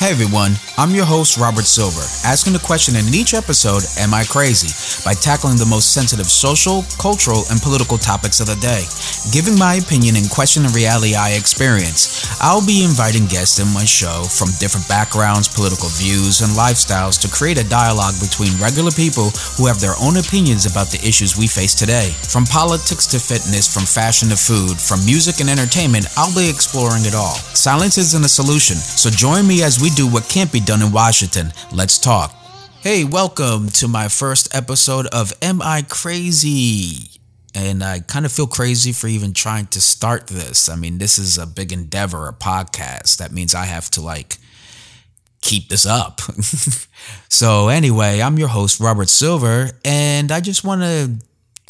Hey everyone, I'm your host Robert Silver, asking the question in each episode, Am I Crazy? by tackling the most sensitive social, cultural, and political topics of the day, giving my opinion and questioning reality I experience. I'll be inviting guests in my show from different backgrounds, political views, and lifestyles to create a dialogue between regular people who have their own opinions about the issues we face today. From politics to fitness, from fashion to food, from music and entertainment, I'll be exploring it all. Silence isn't a solution, so join me as we do what can't be done in Washington. Let's talk. Hey, welcome to my first episode of Am I Crazy? And I kind of feel crazy for even trying to start this. I mean, this is a big endeavor, a podcast. That means I have to like keep this up. so, anyway, I'm your host, Robert Silver, and I just want to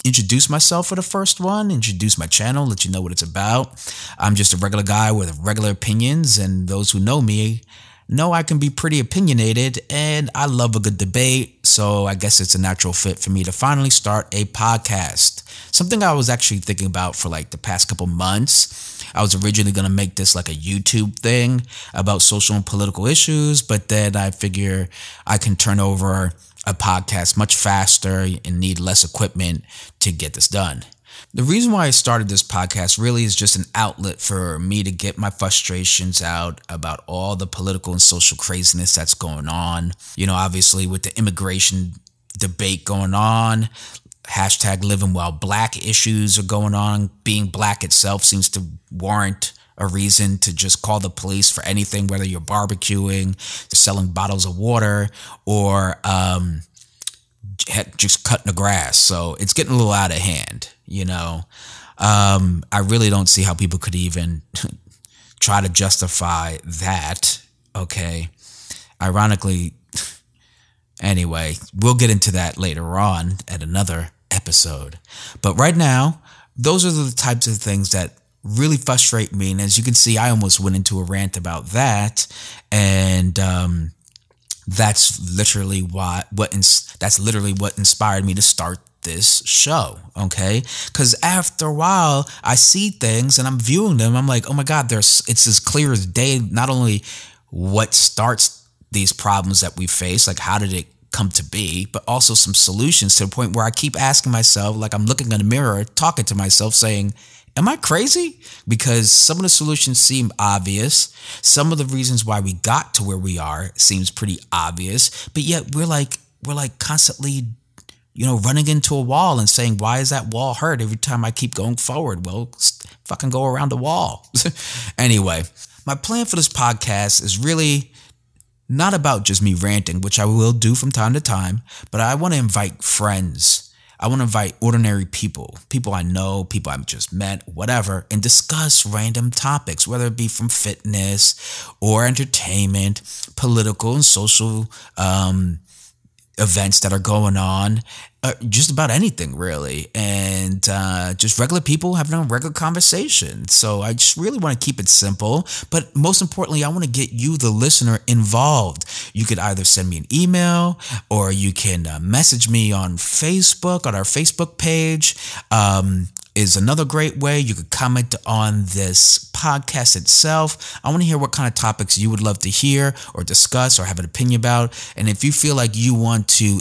introduce myself for the first one, introduce my channel, let you know what it's about. I'm just a regular guy with regular opinions, and those who know me know I can be pretty opinionated and I love a good debate. So I guess it's a natural fit for me to finally start a podcast. Something I was actually thinking about for like the past couple months. I was originally going to make this like a YouTube thing about social and political issues, but then I figure I can turn over a podcast much faster and need less equipment to get this done. The reason why I started this podcast really is just an outlet for me to get my frustrations out about all the political and social craziness that's going on. You know, obviously, with the immigration debate going on, hashtag living while black issues are going on. Being black itself seems to warrant a reason to just call the police for anything, whether you're barbecuing, selling bottles of water, or um, just cutting the grass. So it's getting a little out of hand you know. Um, I really don't see how people could even try to justify that. Okay. Ironically, anyway, we'll get into that later on at another episode. But right now, those are the types of things that really frustrate me. And as you can see, I almost went into a rant about that. And, um, that's literally why what ins- that's literally what inspired me to start this show, okay? Because after a while, I see things and I'm viewing them. I'm like, oh my God, there's it's as clear as day. Not only what starts these problems that we face, like how did it come to be, but also some solutions to the point where I keep asking myself, like I'm looking in the mirror, talking to myself, saying, Am I crazy? Because some of the solutions seem obvious. Some of the reasons why we got to where we are seems pretty obvious, but yet we're like we're like constantly you know, running into a wall and saying, why is that wall hurt every time I keep going forward? Well, fucking go around the wall. anyway, my plan for this podcast is really not about just me ranting, which I will do from time to time, but I want to invite friends. I want to invite ordinary people, people I know, people I've just met, whatever, and discuss random topics, whether it be from fitness or entertainment, political and social um, events that are going on, uh, just about anything really, and uh, just regular people having a regular conversation. So I just really want to keep it simple, but most importantly, I want to get you, the listener, involved. You could either send me an email or you can uh, message me on Facebook on our Facebook page. Um, is another great way. You could comment on this podcast itself. I want to hear what kind of topics you would love to hear or discuss or have an opinion about. And if you feel like you want to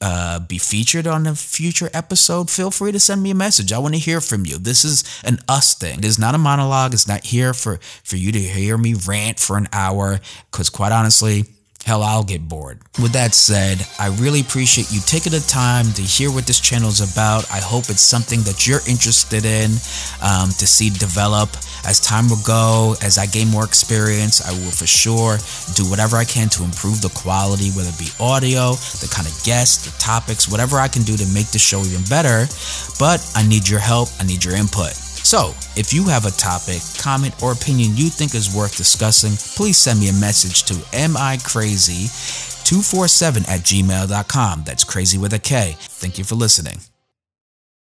uh, be featured on a future episode, feel free to send me a message. I want to hear from you. This is an us thing. It is not a monologue. It's not here for, for you to hear me rant for an hour. Because quite honestly, hell, I'll get bored. With that said, I really appreciate you taking the time to hear what this channel is about. I hope it's something that you're interested in um, to see develop. As time will go, as I gain more experience, I will for sure do whatever I can to improve the quality, whether it be audio, the kind of guests, the topics, whatever I can do to make the show even better. But I need your help, I need your input. So, if you have a topic, comment, or opinion you think is worth discussing, please send me a message to micrazy247 at gmail.com. That's crazy with a K. Thank you for listening.